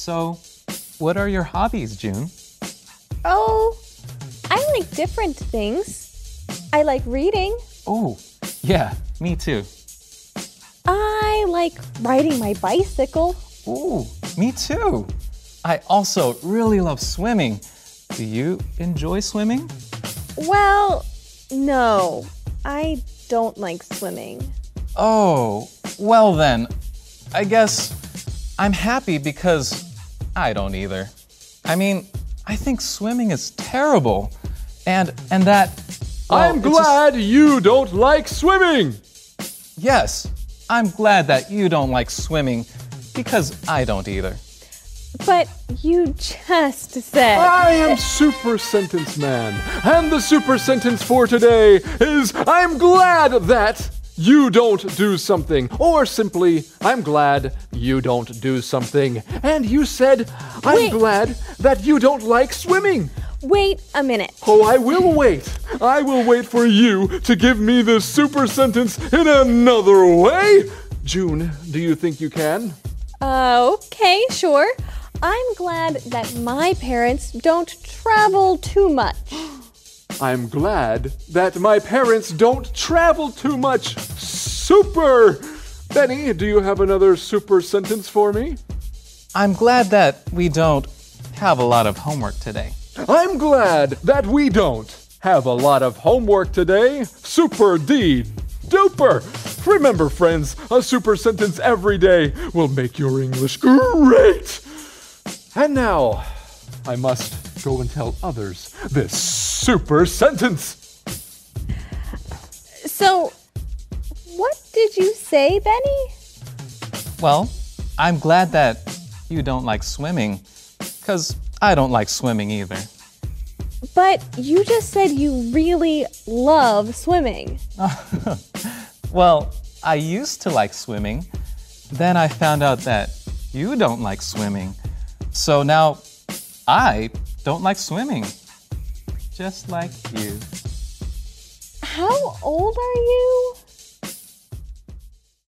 So, what are your hobbies, June? Oh, I like different things. I like reading. Oh, yeah, me too. I like riding my bicycle. Ooh, me too. I also really love swimming. Do you enjoy swimming? Well, no, I don't like swimming. Oh, well then, I guess I'm happy because I don't either. I mean, I think swimming is terrible. And and that well, I'm it's just- glad you don't like swimming. yes, I'm glad that you don't like swimming because I don't either. But you just said. I am Super Sentence Man, and the Super Sentence for today is I'm glad that you don't do something, or simply, I'm glad you don't do something. And you said, I'm Wait. glad that you don't like swimming. Wait a minute. Oh, I will wait. I will wait for you to give me this super sentence in another way. June, do you think you can? Uh, okay, sure. I'm glad that my parents don't travel too much. I'm glad that my parents don't travel too much. Super! Benny, do you have another super sentence for me? I'm glad that we don't have a lot of homework today. I'm glad that we don't have a lot of homework today. Super D duper! Remember, friends, a super sentence every day will make your English great! And now, I must go and tell others this super sentence. So, what did you say, Benny? Well, I'm glad that you don't like swimming because I don't like swimming either. But you just said you really love swimming. Well, I used to like swimming. Then I found out that you don't like swimming. So now I don't like swimming. Just like you. How old are you?